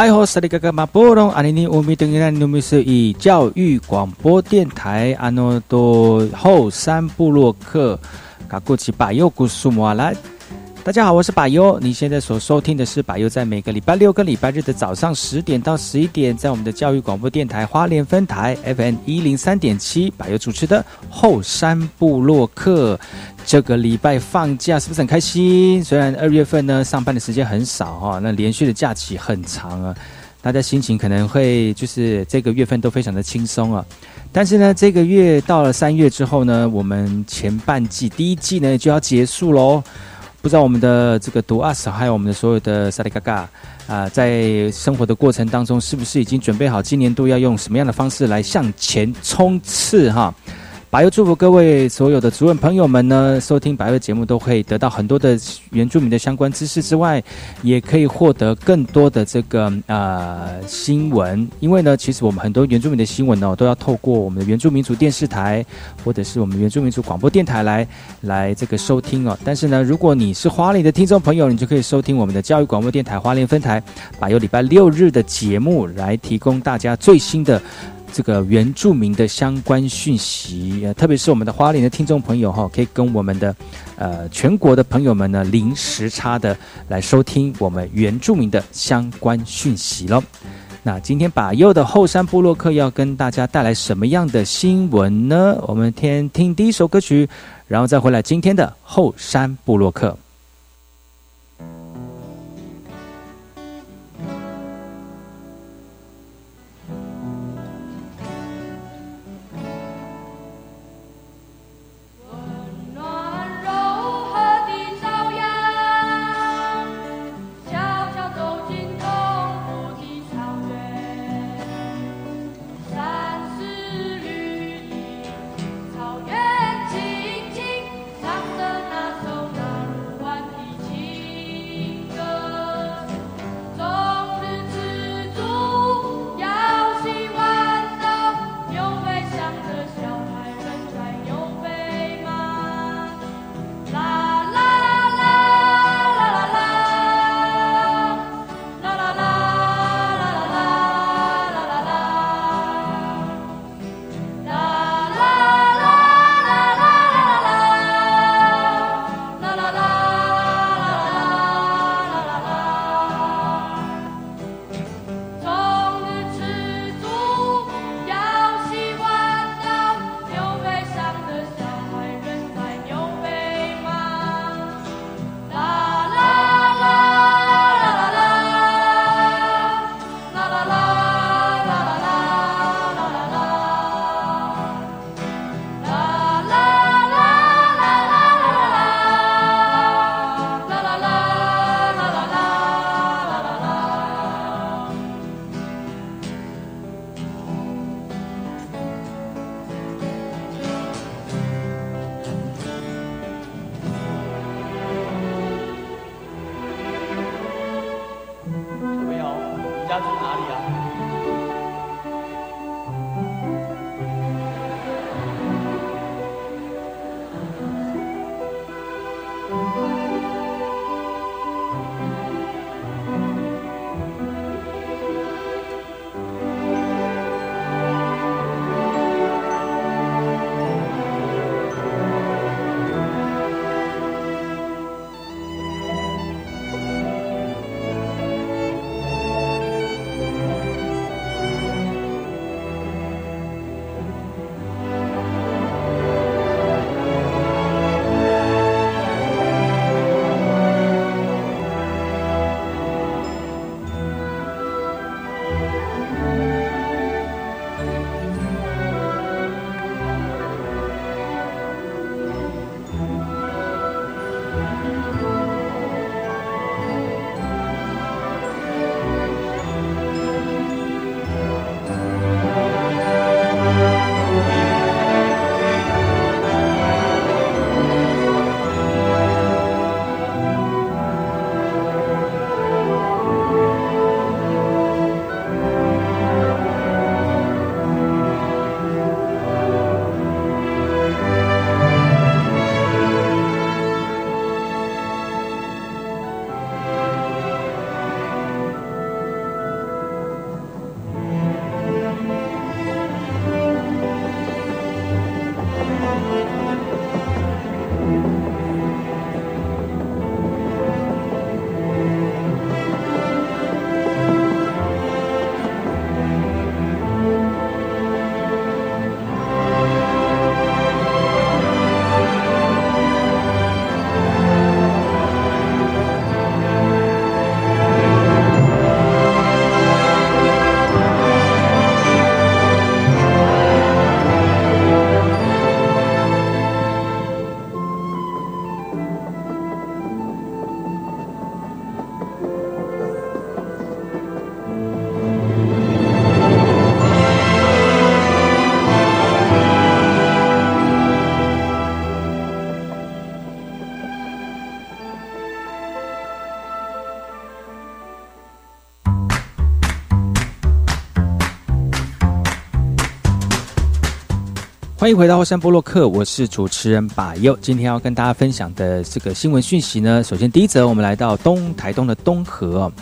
爱好萨利嘎嘎马波隆阿尼尼乌米登伊兰努米斯以教育广播电台.阿诺多后山部落克卡古奇巴尤古苏莫拉。大家好，我是百优。你现在所收听的是百优在每个礼拜六跟礼拜日的早上十点到十一点，在我们的教育广播电台花莲分台 FM 一零三点七，百优主持的后山部落客。这个礼拜放假是不是很开心？虽然二月份呢上班的时间很少哈，那连续的假期很长啊，大家心情可能会就是这个月份都非常的轻松啊。但是呢，这个月到了三月之后呢，我们前半季第一季呢就要结束喽。不知道我们的这个读 us 还有我们的所有的萨利嘎嘎啊，在生活的过程当中，是不是已经准备好今年度要用什么样的方式来向前冲刺哈？百优祝福各位所有的主任朋友们呢，收听百优节目都可以得到很多的原住民的相关知识之外，也可以获得更多的这个呃新闻。因为呢，其实我们很多原住民的新闻呢，都要透过我们的原住民族电视台或者是我们原住民族广播电台来来这个收听哦。但是呢，如果你是花莲的听众朋友，你就可以收听我们的教育广播电台花莲分台，百优礼拜六日的节目来提供大家最新的。这个原住民的相关讯息，呃，特别是我们的花莲的听众朋友哈，可以跟我们的呃全国的朋友们呢，零时差的来收听我们原住民的相关讯息喽。那今天把右的后山部落客要跟大家带来什么样的新闻呢？我们先听第一首歌曲，然后再回来今天的后山部落客。欢迎回到后山波洛克，我是主持人把佑。今天要跟大家分享的这个新闻讯息呢，首先第一则，我们来到东台东的东河，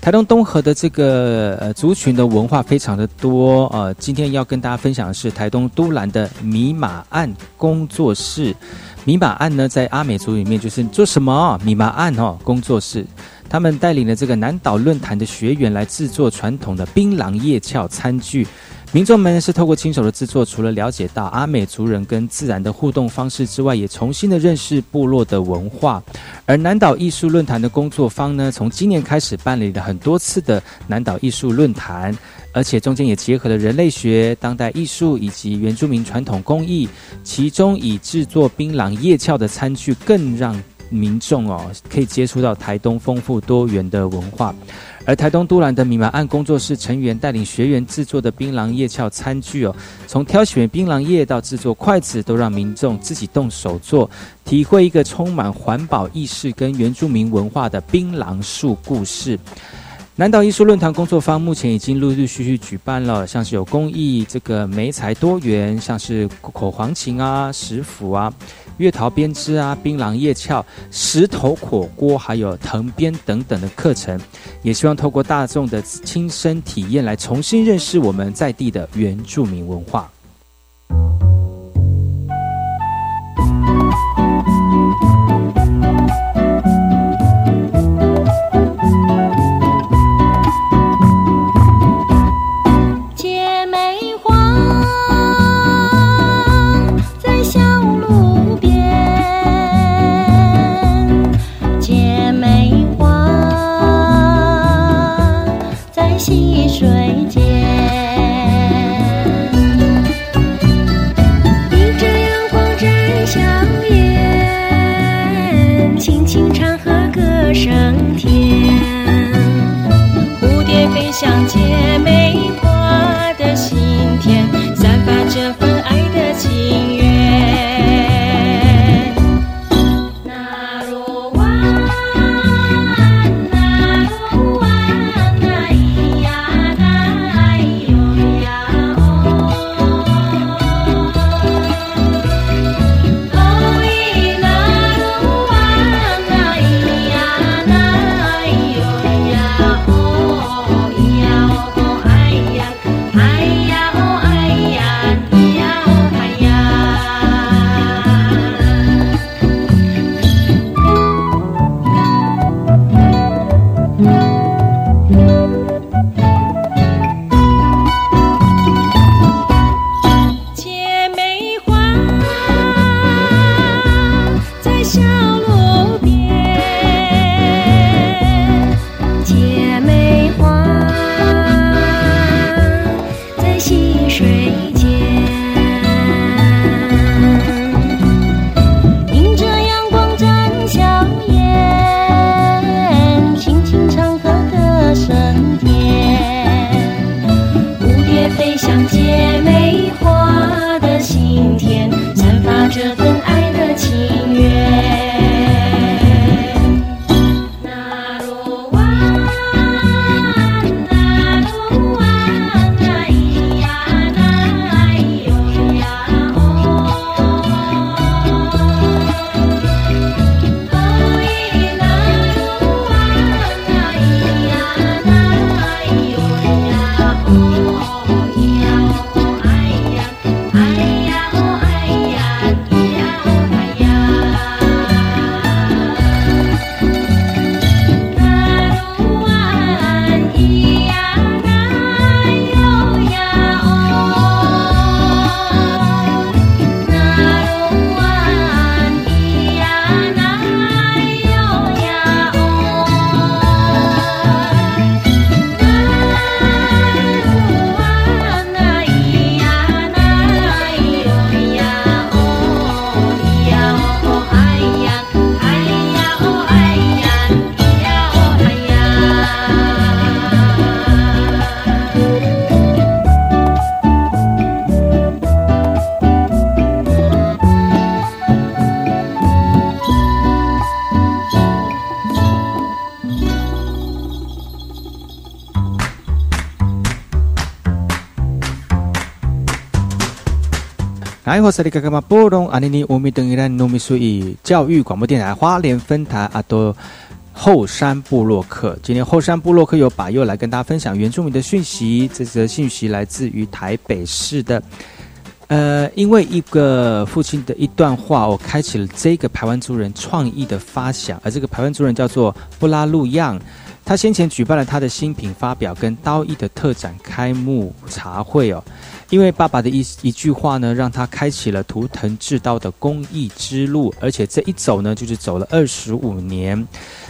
台东东河的这个呃族群的文化非常的多呃，今天要跟大家分享的是台东都兰的米马案工作室。米马案呢，在阿美族里面就是做什么？米马案哦，工作室，他们带领了这个南岛论坛的学员来制作传统的槟榔叶鞘餐具。民众们是透过亲手的制作，除了了解到阿美族人跟自然的互动方式之外，也重新的认识部落的文化。而南岛艺术论坛的工作方呢，从今年开始办理了很多次的南岛艺术论坛，而且中间也结合了人类学、当代艺术以及原住民传统工艺，其中以制作槟榔叶鞘的餐具，更让民众哦可以接触到台东丰富多元的文化。而台东都兰的米麻案工作室成员带领学员制作的槟榔叶鞘餐具哦，从挑选槟榔叶到制作筷子，都让民众自己动手做，体会一个充满环保意识跟原住民文化的槟榔树故事。南岛艺术论坛工作坊目前已经陆陆续续举办了，像是有工艺这个梅材多元，像是口簧琴啊、石斧啊。月桃编织啊，槟榔叶鞘、石头火锅，还有藤编等等的课程，也希望透过大众的亲身体验，来重新认识我们在地的原住民文化。我是里格格马布隆阿尼尼乌米登伊兰努米苏以教育广播电台花莲分台阿多后山部落客。今天后山部落客有把又来跟大家分享原住民的讯息。这则讯息来自于台北市的，呃，因为一个父亲的一段话，我开启了这个排湾族人创意的发想。而这个排湾族人叫做布拉路样。他先前举办了他的新品发表跟刀艺的特展开幕茶会哦，因为爸爸的一一句话呢，让他开启了图腾制刀的公益之路，而且这一走呢，就是走了二十五年。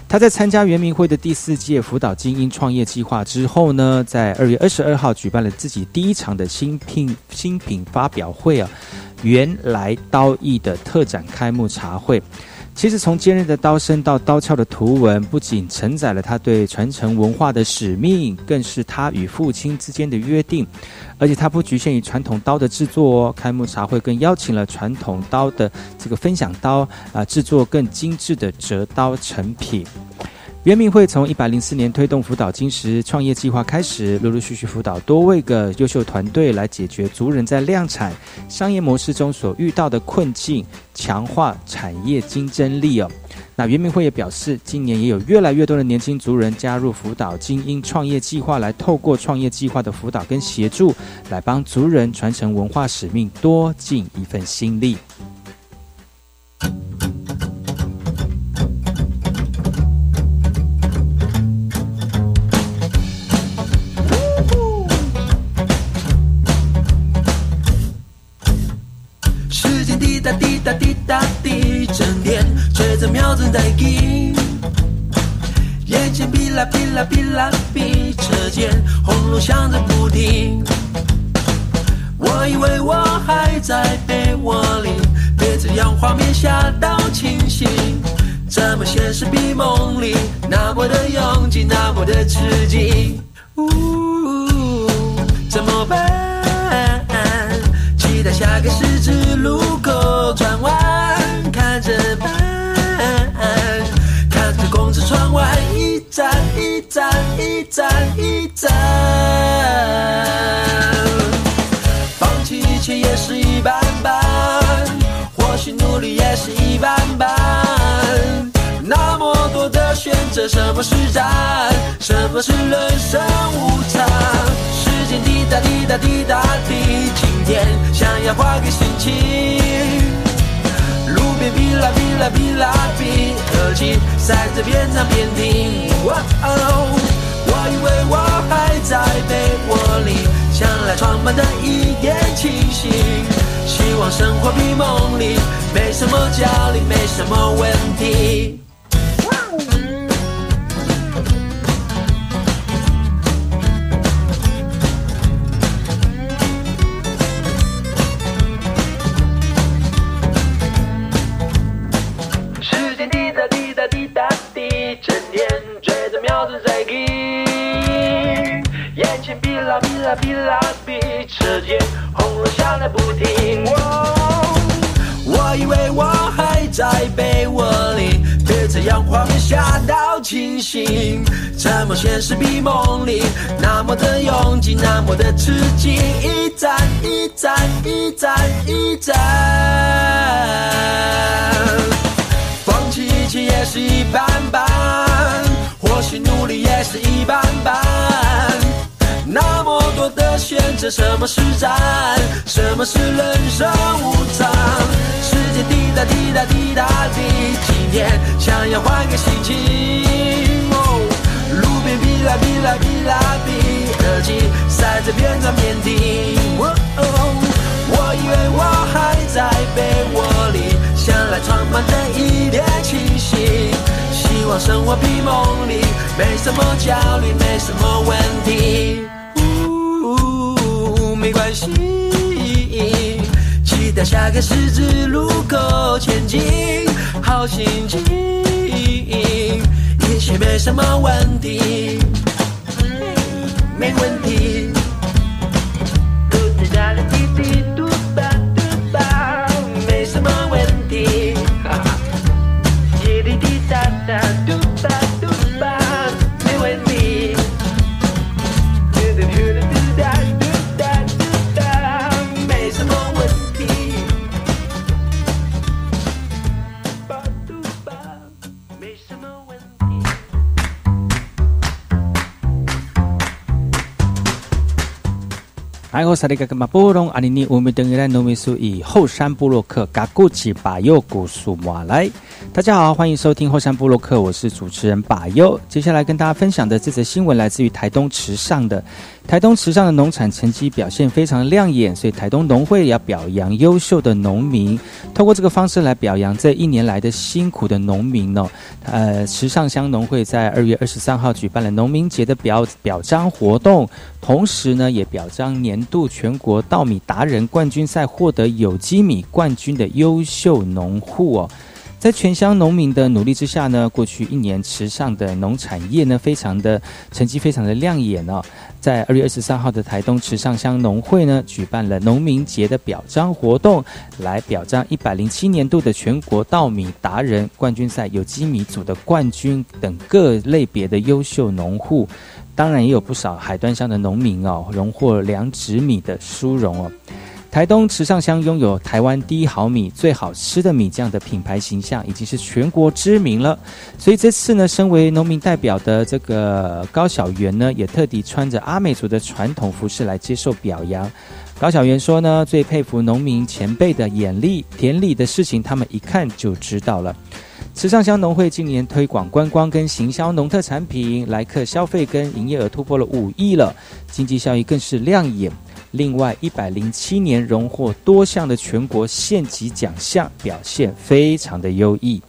他在参加圆明会的第四届辅导精英创业计划之后呢，在二月二十二号举办了自己第一场的新品新品发表会啊，原来刀艺的特展开幕茶会。其实，从坚韧的刀身到刀鞘的图文，不仅承载了他对传承文化的使命，更是他与父亲之间的约定。而且，他不局限于传统刀的制作哦。开幕茶会更邀请了传统刀的这个分享刀啊，制作更精致的折刀成品。圆明会从一百零四年推动辅导金石创业计划开始，陆陆续续辅导多位个优秀团队来解决族人在量产商业模式中所遇到的困境，强化产业竞争力哦。那圆明会也表示，今年也有越来越多的年轻族人加入辅导精英创业计划，来透过创业计划的辅导跟协助，来帮族人传承文化使命，多尽一份心力。在听，眼前噼啦噼啦噼啦噼，车间轰隆响着不停。我以为我还在被窝里，被这样画面吓到清醒。怎么现实比梦里那么的拥挤，那么的刺激？呜，一站一站一站一站，放弃一切也是一般般，或许努力也是一般般。那么多的选择，什么是战？什么是人生无常？时间滴答滴答滴答滴，今天想要换个心情。哔啦哔啦哔啦哔，耳机塞着边唱边听。我以为我还在被窝里，想来床板的一点清醒。希望生活比梦里没什么焦虑，没什么问题。哔啦哔，车间轰隆响个不停。我以为我还在被窝里，被这样画面吓到清醒。怎么现实比梦里那么的拥挤，那么的刺激？一站一站一站一站，放弃一切也是一般般，或许努力也是一般般。那么多的选择，什么是战？什么是人生无常？时间滴答滴答滴答滴，今天想要换个心情。路边哔啦哔啦哔啦哔，耳机塞着边唱边听。我以为我还在被窝里，想来充满的一点清醒。希望生活比梦里没什么焦虑，没什么问题。关系，期待下个十字路口前进，好心情，一切没什么问题，没问题。哎，我是那个马布隆阿尼尼乌米登伊兰努米苏以后山布洛克嘎古奇巴尤古苏马来。大家好，欢迎收听后山部落客，我是主持人把佑。接下来跟大家分享的这则新闻来自于台东池上的。台东池上的农产成绩表现非常亮眼，所以台东农会也要表扬优秀的农民，透过这个方式来表扬这一年来的辛苦的农民哦。呃，池上乡农会在二月二十三号举办了农民节的表表彰活动，同时呢，也表彰年度全国稻米达人冠军赛获得有机米冠军的优秀农户哦。在全乡农民的努力之下呢，过去一年池上的农产业呢，非常的成绩非常的亮眼哦。在二月二十三号的台东池上乡农会呢，举办了农民节的表彰活动，来表彰一百零七年度的全国稻米达人冠军赛有机米组的冠军等各类别的优秀农户。当然，也有不少海端乡的农民哦，荣获良质米的殊荣哦。台东池上乡拥有台湾第一好米、最好吃的米酱的品牌形象，已经是全国知名了。所以这次呢，身为农民代表的这个高小元呢，也特地穿着阿美族的传统服饰来接受表扬。高小元说呢，最佩服农民前辈的眼力，田里的事情他们一看就知道了。池上乡农会今年推广观光跟行销农特产品，来客消费跟营业额突破了五亿了，经济效益更是亮眼。另外，一百零七年荣获多项的全国县级奖项，表现非常的优异。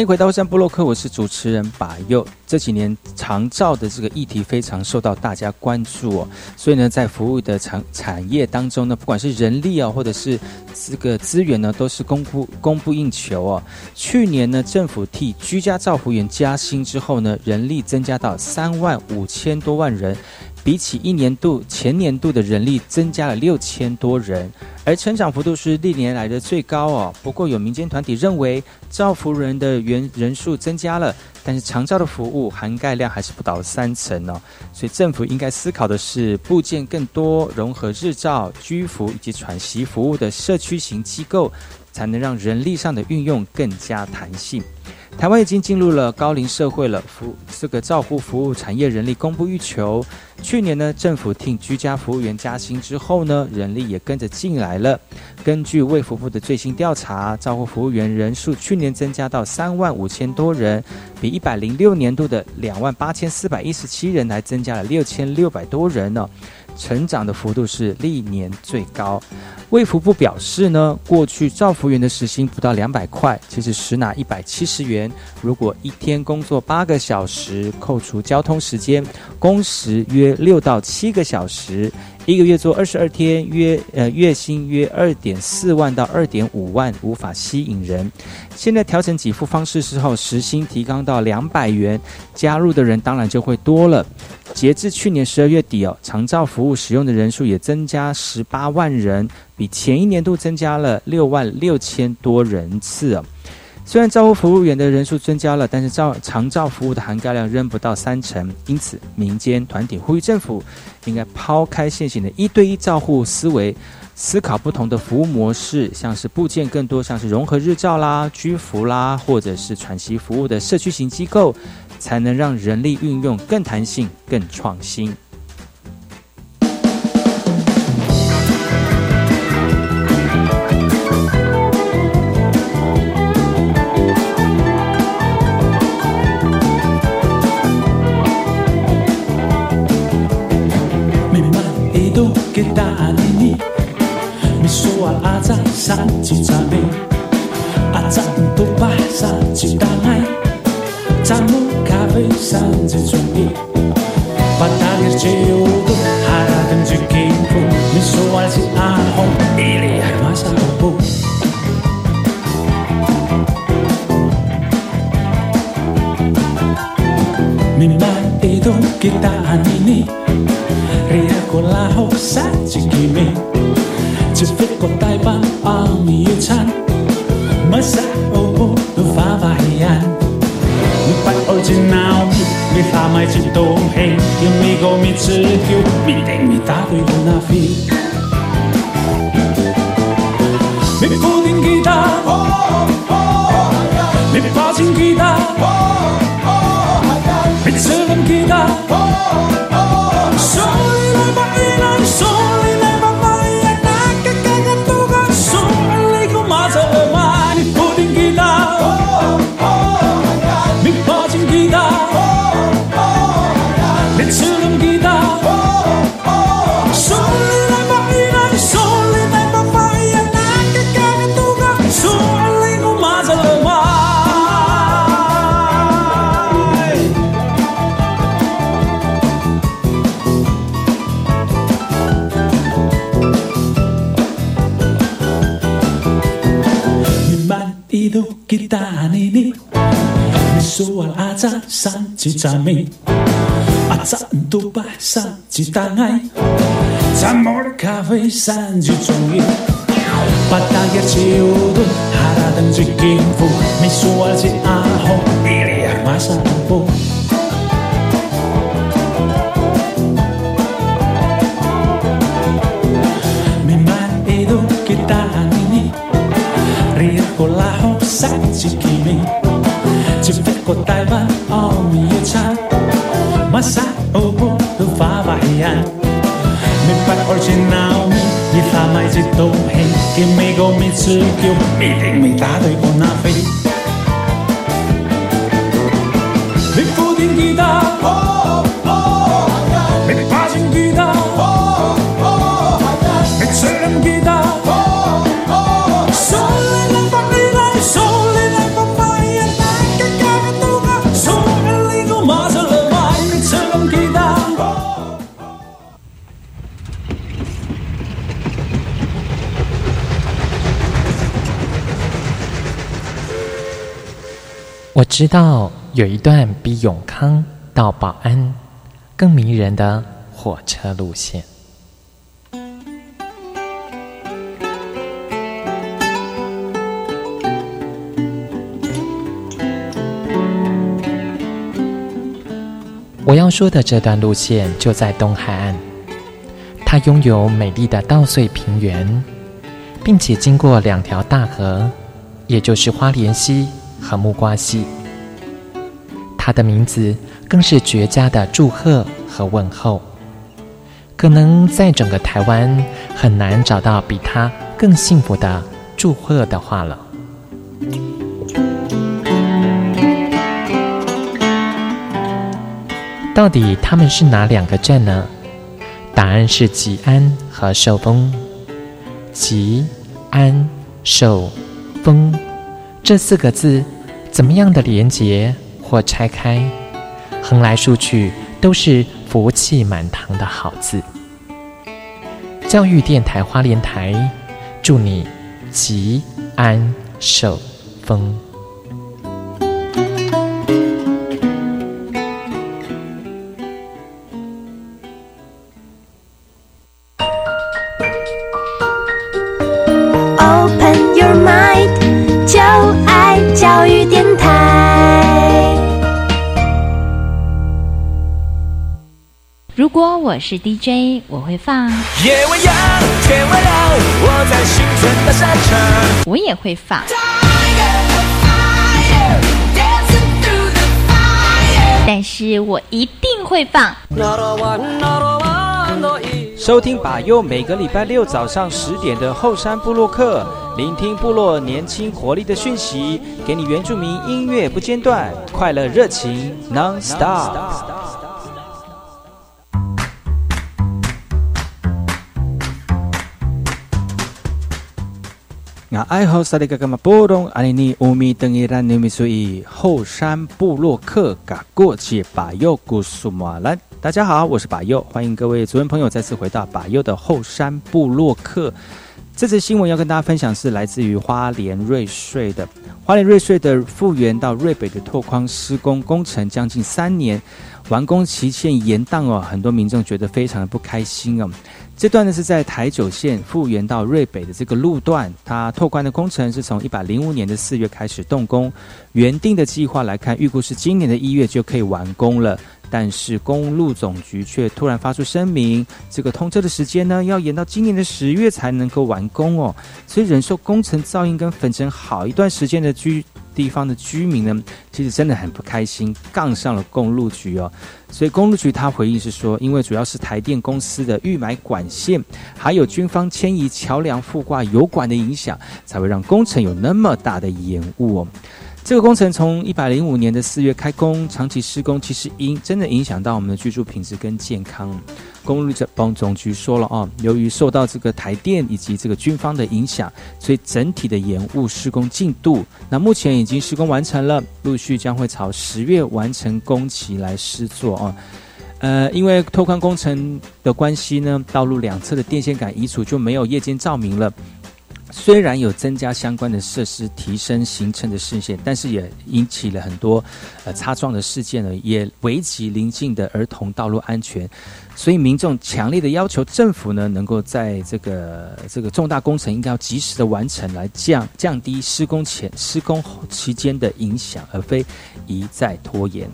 欢迎回到山布洛克，我是主持人把佑。这几年长照的这个议题非常受到大家关注哦，所以呢，在服务的产产业当中呢，不管是人力啊，或者是这个资源呢，都是供不供不应求哦。去年呢，政府替居家照护员加薪之后呢，人力增加到三万五千多万人。比起一年度前年度的人力增加了六千多人，而成长幅度是历年来的最高哦。不过有民间团体认为，照服人的员人数增加了，但是长照的服务涵盖量还是不到三成哦。所以政府应该思考的是，部件更多，融合日照、居服以及喘息服务的社区型机构，才能让人力上的运用更加弹性。台湾已经进入了高龄社会了，服这个照护服务产业人力供不欲求。去年呢，政府替居家服务员加薪之后呢，人力也跟着进来了。根据卫福部的最新调查，照顾服务员人数去年增加到三万五千多人，比一百零六年度的两万八千四百一十七人还增加了六千六百多人呢。成长的幅度是历年最高。卫福部表示呢，过去造福员的时薪不到两百块，其实实拿一百七十元。如果一天工作八个小时，扣除交通时间，工时约六到七个小时。一个月做二十二天，约呃月薪约二点四万到二点五万，无法吸引人。现在调整给付方式之后，时薪提高到两百元，加入的人当然就会多了。截至去年十二月底哦，长照服务使用的人数也增加十八万人，比前一年度增加了六万六千多人次哦。虽然照护服务员的人数增加了，但是照长照服务的涵盖量仍不到三成。因此，民间团体呼吁政府应该抛开现行的一对一照护思维，思考不同的服务模式，像是部件更多，像是融合日照啦、居服啦，或者是喘息服务的社区型机构，才能让人力运用更弹性、更创新。三一十米，啊，十都八三一当爱，十木咖啡三一转意，把大日只有个哈拉等住幸福，你说我是阿红，伊里还马上步。明白一度吉他尼尼，ria con la hosa chiquimi, ci fico dai armitan Masao vavayan Mipat original Mi thamai chi to hei Yêu mi go mi chi kyu Mi deng mi ta vui luna fi Mi pu chichamí. Atsan tu pasa chitangay. Samor cabeza jichungi. Patayer chiudu haradan jikinfu. Misual si aho iria masapu. Mi marido kita ini. Rir kolahok sa chikimi. Då hänger mig och min psyk ihop i din mitt hade 我知道有一段比永康到保安更迷人的火车路线。我要说的这段路线就在东海岸，它拥有美丽的稻穗平原，并且经过两条大河，也就是花莲溪和木瓜溪。它的名字更是绝佳的祝贺和问候，可能在整个台湾很难找到比它更幸福的祝贺的话了。到底他们是哪两个镇呢？答案是吉安和寿丰。吉安寿丰这四个字，怎么样的连结或拆开，横来竖去都是福气满堂的好字。教育电台花莲台，祝你吉安寿丰。是 DJ，我会放。夜未央，天未亮，我在。我也会放。但是我一定会放。收听把右每个礼拜六早上十点的后山部落客，聆听部落年轻活力的讯息，给你原住民音乐不间断，快乐热情 non stop。那爱好萨利格格马波隆阿尼尼乌米登伊兰尼米苏伊后山布洛克嘎过节巴佑古苏马兰，大家好，我是巴佑，欢迎各位族人朋友再次回到巴佑的后山布洛克。这次新闻要跟大家分享是来自于花莲瑞穗的花莲瑞穗的复原到瑞北的拓宽施工工程将近三年，完工期限延宕哦，很多民众觉得非常的不开心哦。这段呢是在台九线复原到瑞北的这个路段，它拓宽的工程是从一百零五年的四月开始动工，原定的计划来看，预估是今年的一月就可以完工了。但是公路总局却突然发出声明，这个通车的时间呢要延到今年的十月才能够完工哦。所以忍受工程噪音跟粉尘好一段时间的居。地方的居民呢，其实真的很不开心，杠上了公路局哦。所以公路局他回应是说，因为主要是台电公司的预埋管线，还有军方迁移桥梁附挂油管的影响，才会让工程有那么大的延误哦。这个工程从一百零五年的四月开工，长期施工，其实影真的影响到我们的居住品质跟健康。公路总总局说了哦，由于受到这个台电以及这个军方的影响，所以整体的延误施工进度。那目前已经施工完成了，陆续将会朝十月完成工期来施作哦。呃，因为拓宽工程的关系呢，道路两侧的电线杆移除，就没有夜间照明了。虽然有增加相关的设施，提升行程的视线，但是也引起了很多呃擦撞的事件呢，也危及邻近的儿童道路安全。所以民众强烈的要求政府呢，能够在这个这个重大工程应该要及时的完成，来降降低施工前、施工期间的影响，而非一再拖延。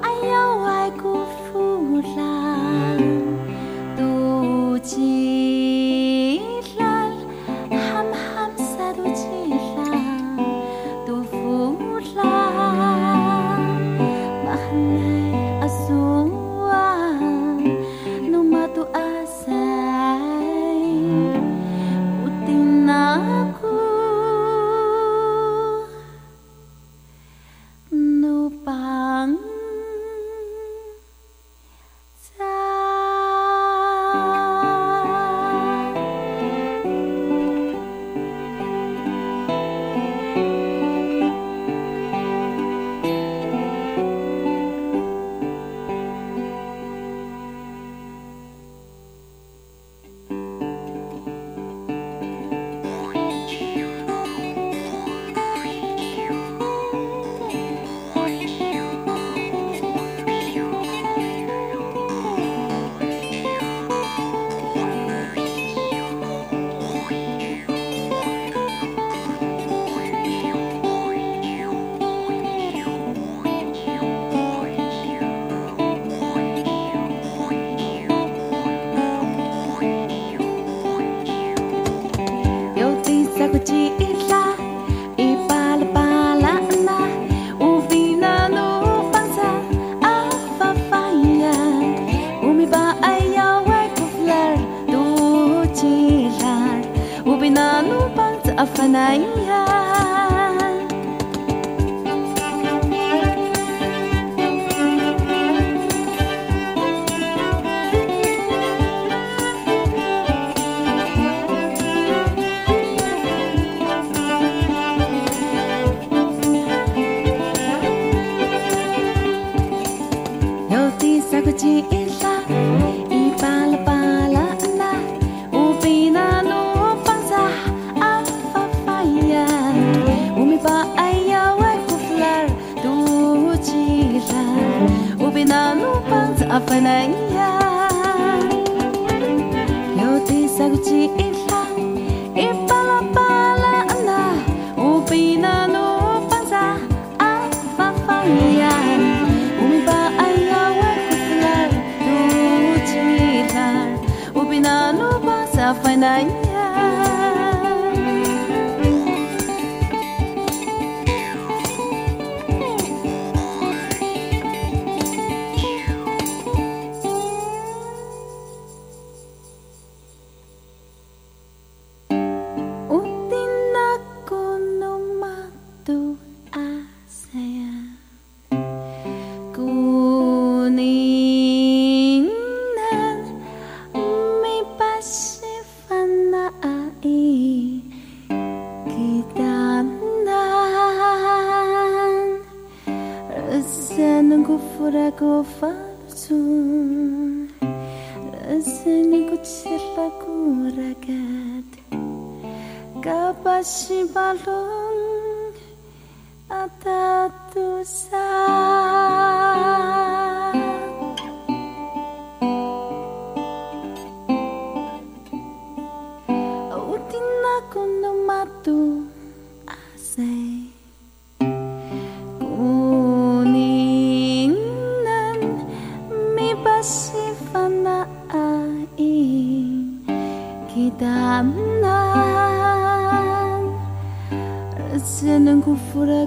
爱悠爱姑父郎渡尽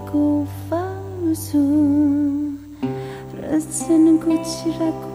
Go Rasaku falsu Rasanku ciraku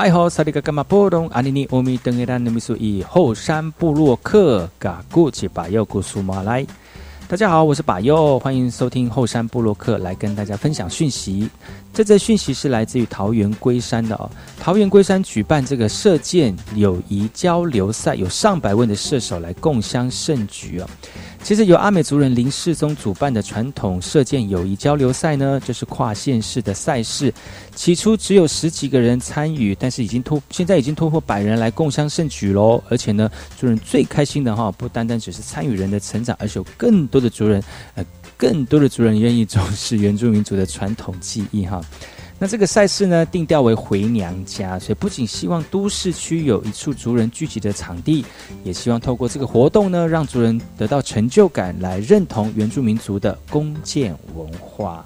爱好萨利格干嘛波动阿尼尼欧米登伊兰努米苏以后山布洛克嘎古吉巴佑古苏马来。大家好，我是把佑，欢迎收听后山布洛克，来跟大家分享讯息。这则讯息是来自于桃园龟山的哦。桃园龟山举办这个射箭友谊交流赛，有上百位的射手来共襄盛举哦。其实由阿美族人林世宗主办的传统射箭友谊交流赛呢，就是跨县市的赛事。起初只有十几个人参与，但是已经突现在已经突破百人来共襄盛举喽。而且呢，族人最开心的哈，不单单只是参与人的成长，而是有更多的族人，呃，更多的族人愿意重视原住民族的传统技艺哈。那这个赛事呢，定调为回娘家，所以不仅希望都市区有一处族人聚集的场地，也希望透过这个活动呢，让族人得到成就感，来认同原住民族的弓箭文化。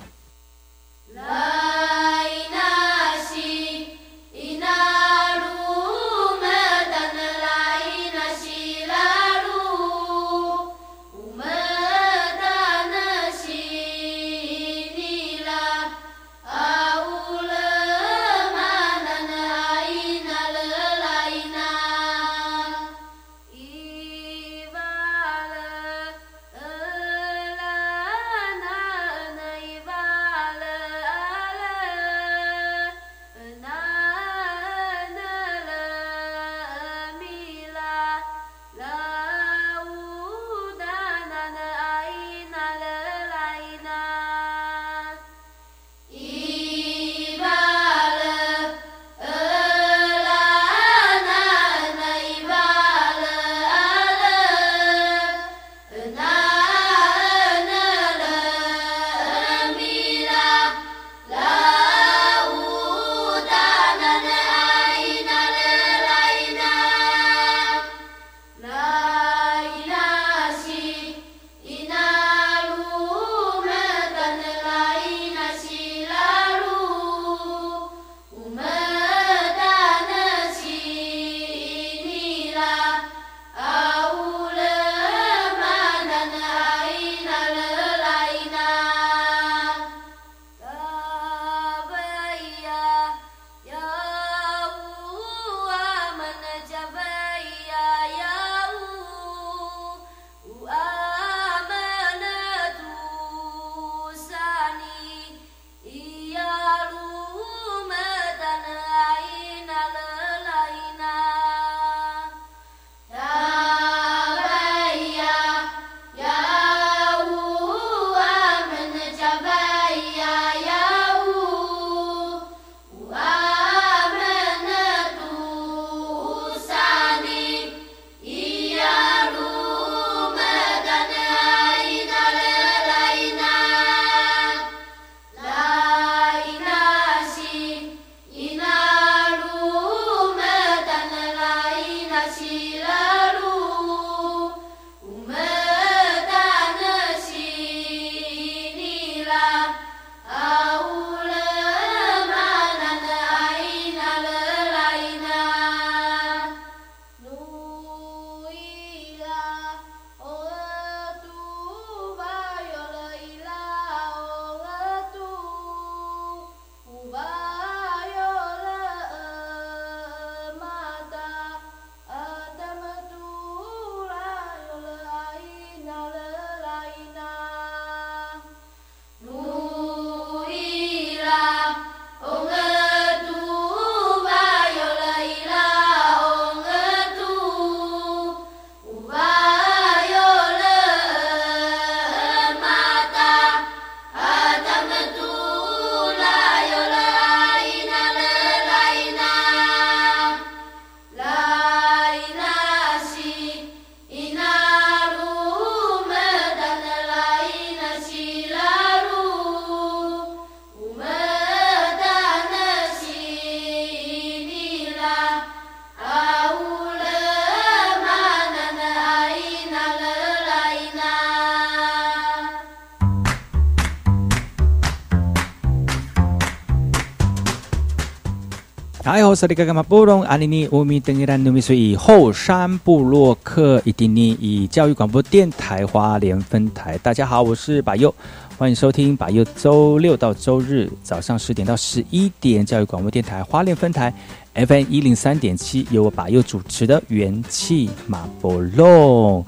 哎呦，萨利格干嘛布隆阿尼尼乌米登伊兰努米苏以后山布洛克伊迪尼以教育广播电台花莲分台，大家好，我是巴佑，欢迎收听把右周六到周日早上十点到十一点教育广播电台花莲分台 FM 一零三点七，由我把右主持的元气马波龙。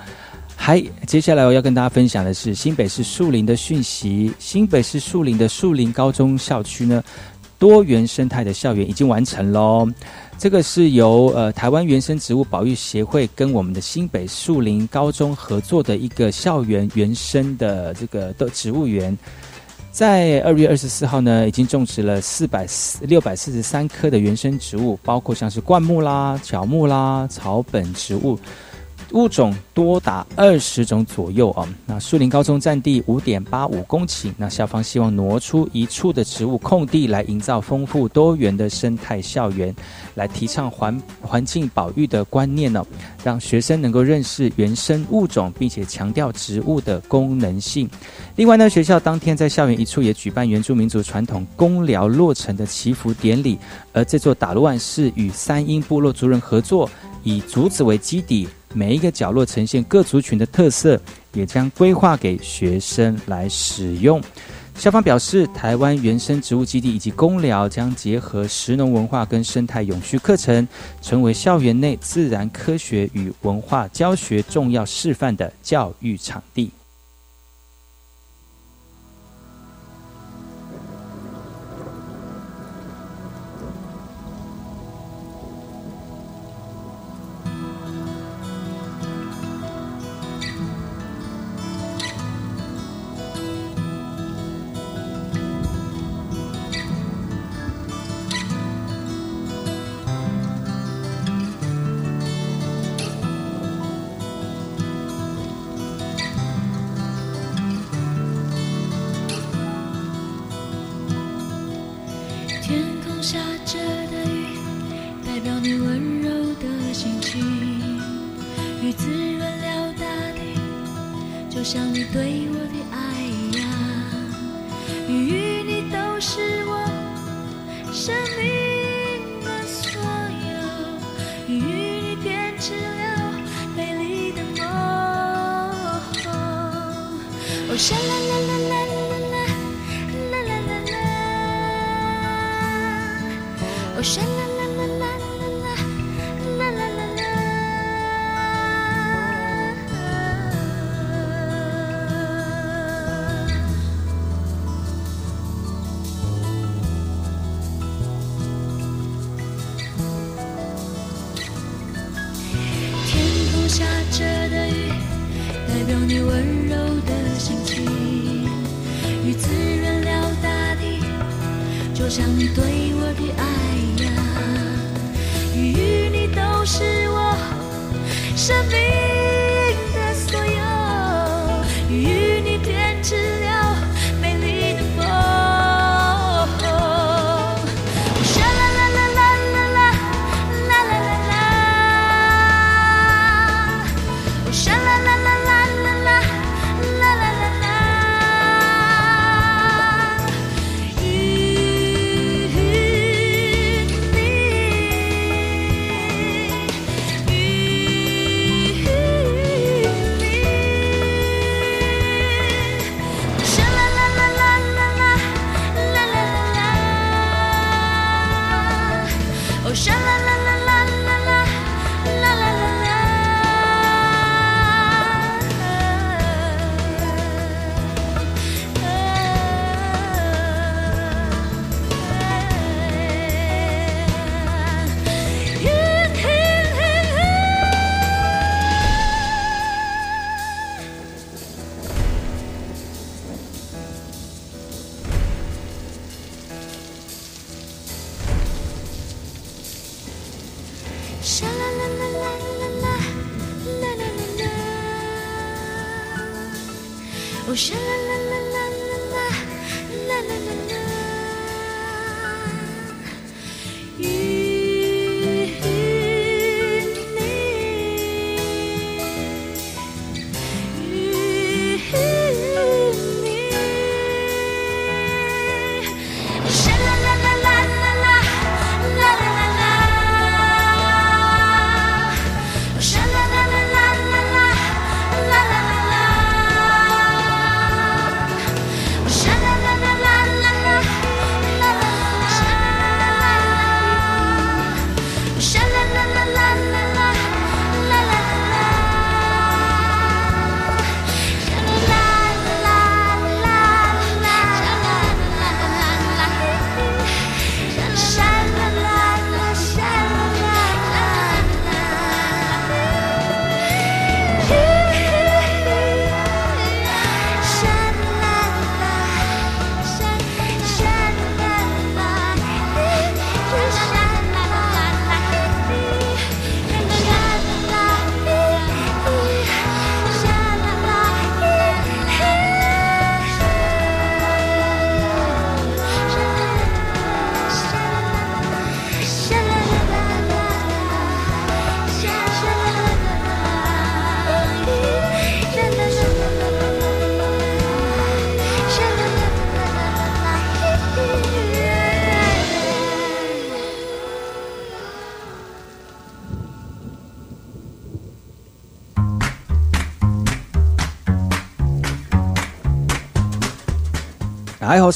嗨，接下来我要跟大家分享的是新北市树林的讯息。新北市树林的树林高中校区呢，多元生态的校园已经完成喽。这个是由呃台湾原生植物保育协会跟我们的新北树林高中合作的一个校园原生的这个的植物园，在二月二十四号呢，已经种植了四百四六百四十三棵的原生植物，包括像是灌木啦、乔木啦、草本植物。物种多达二十种左右啊！那树林高中占地五点八五公顷，那校方希望挪出一处的植物空地，来营造丰富多元的生态校园，来提倡环环境保育的观念呢，让学生能够认识原生物种，并且强调植物的功能性。另外呢，学校当天在校园一处也举办原住民族传统公寮落成的祈福典礼，而这座打乱是与三英部落族人合作，以竹子为基底。每一个角落呈现各族群的特色，也将规划给学生来使用。校方表示，台湾原生植物基地以及公寮将结合食农文化跟生态永续课程，成为校园内自然科学与文化教学重要示范的教育场地。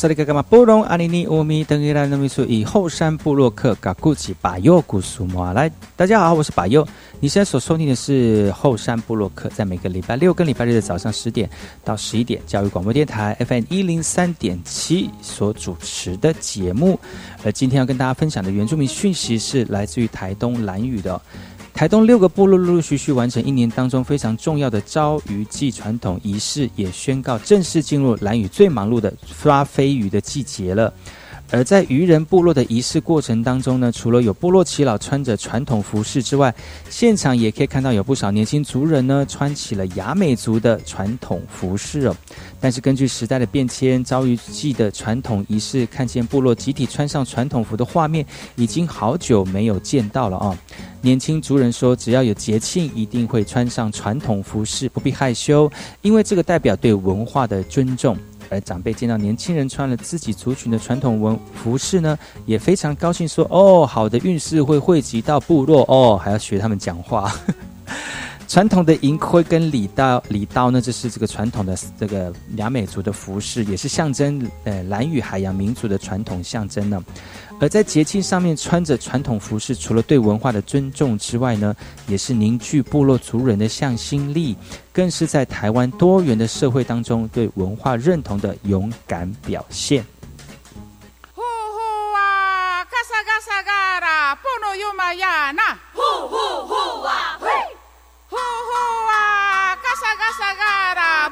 萨利嘎嘎嘛布隆阿尼尼乌米登伊拉诺米苏以后山布洛克嘎古奇巴佑古苏摩来，大家好，我是巴佑。你现在所收听的是后山布洛克，在每个礼拜六跟礼拜日的早上十点到十一点，教育广播电台 FM 一零三点七所主持的节目。而今天要跟大家分享的原住民讯息是来自于台东兰屿的。台东六个部落陆陆续续完成一年当中非常重要的招鱼季传统仪式，也宣告正式进入兰屿最忙碌的抓飞鱼的季节了。而在渔人部落的仪式过程当中呢，除了有部落耆老穿着传统服饰之外，现场也可以看到有不少年轻族人呢穿起了雅美族的传统服饰哦。但是根据时代的变迁，招鱼季的传统仪式，看见部落集体穿上传统服的画面，已经好久没有见到了啊。年轻族人说，只要有节庆，一定会穿上传统服饰，不必害羞，因为这个代表对文化的尊重。而长辈见到年轻人穿了自己族群的传统文服饰呢，也非常高兴，说：“哦，好的运势会汇集到部落哦，还要学他们讲话。”传统的银盔跟礼刀，礼刀呢，这是这个传统的这个雅美族的服饰，也是象征呃蓝屿海洋民族的传统象征呢。而在节庆上面穿着传统服饰，除了对文化的尊重之外呢，也是凝聚部落族人的向心力，更是在台湾多元的社会当中对文化认同的勇敢表现。呼呼啊，嘎萨嘎萨嘎啦，布诺尤玛亚那，呼呼呼啊，嘿，呼呼啊，嘎萨嘎萨嘎啦，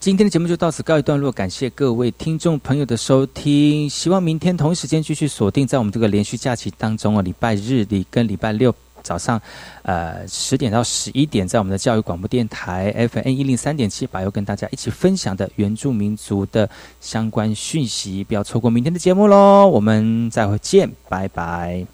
今天的节目就到此告一段落，感谢各位听众朋友的收听，希望明天同一时间继续锁定在我们这个连续假期当中哦，礼拜日里跟礼拜六早上，呃十点到十一点，在我们的教育广播电台 F N 一零三点七，把又跟大家一起分享的原住民族的相关讯息，不要错过明天的节目喽，我们再会见，拜拜。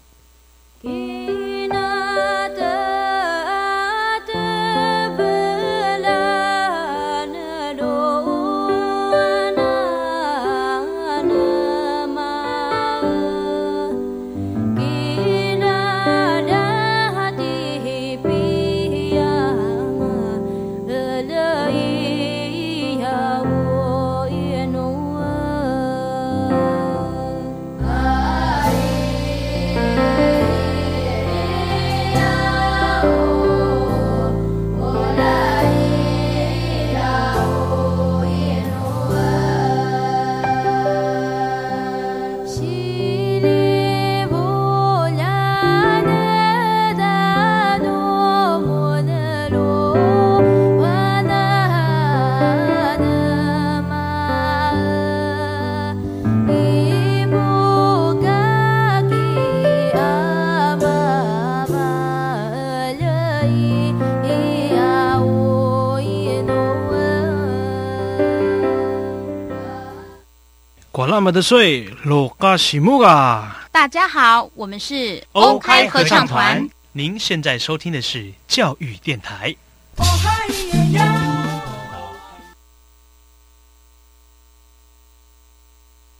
那么的水，罗嘎西木嘎！大家好，我们是欧开合唱团。您现在收听的是教育电台。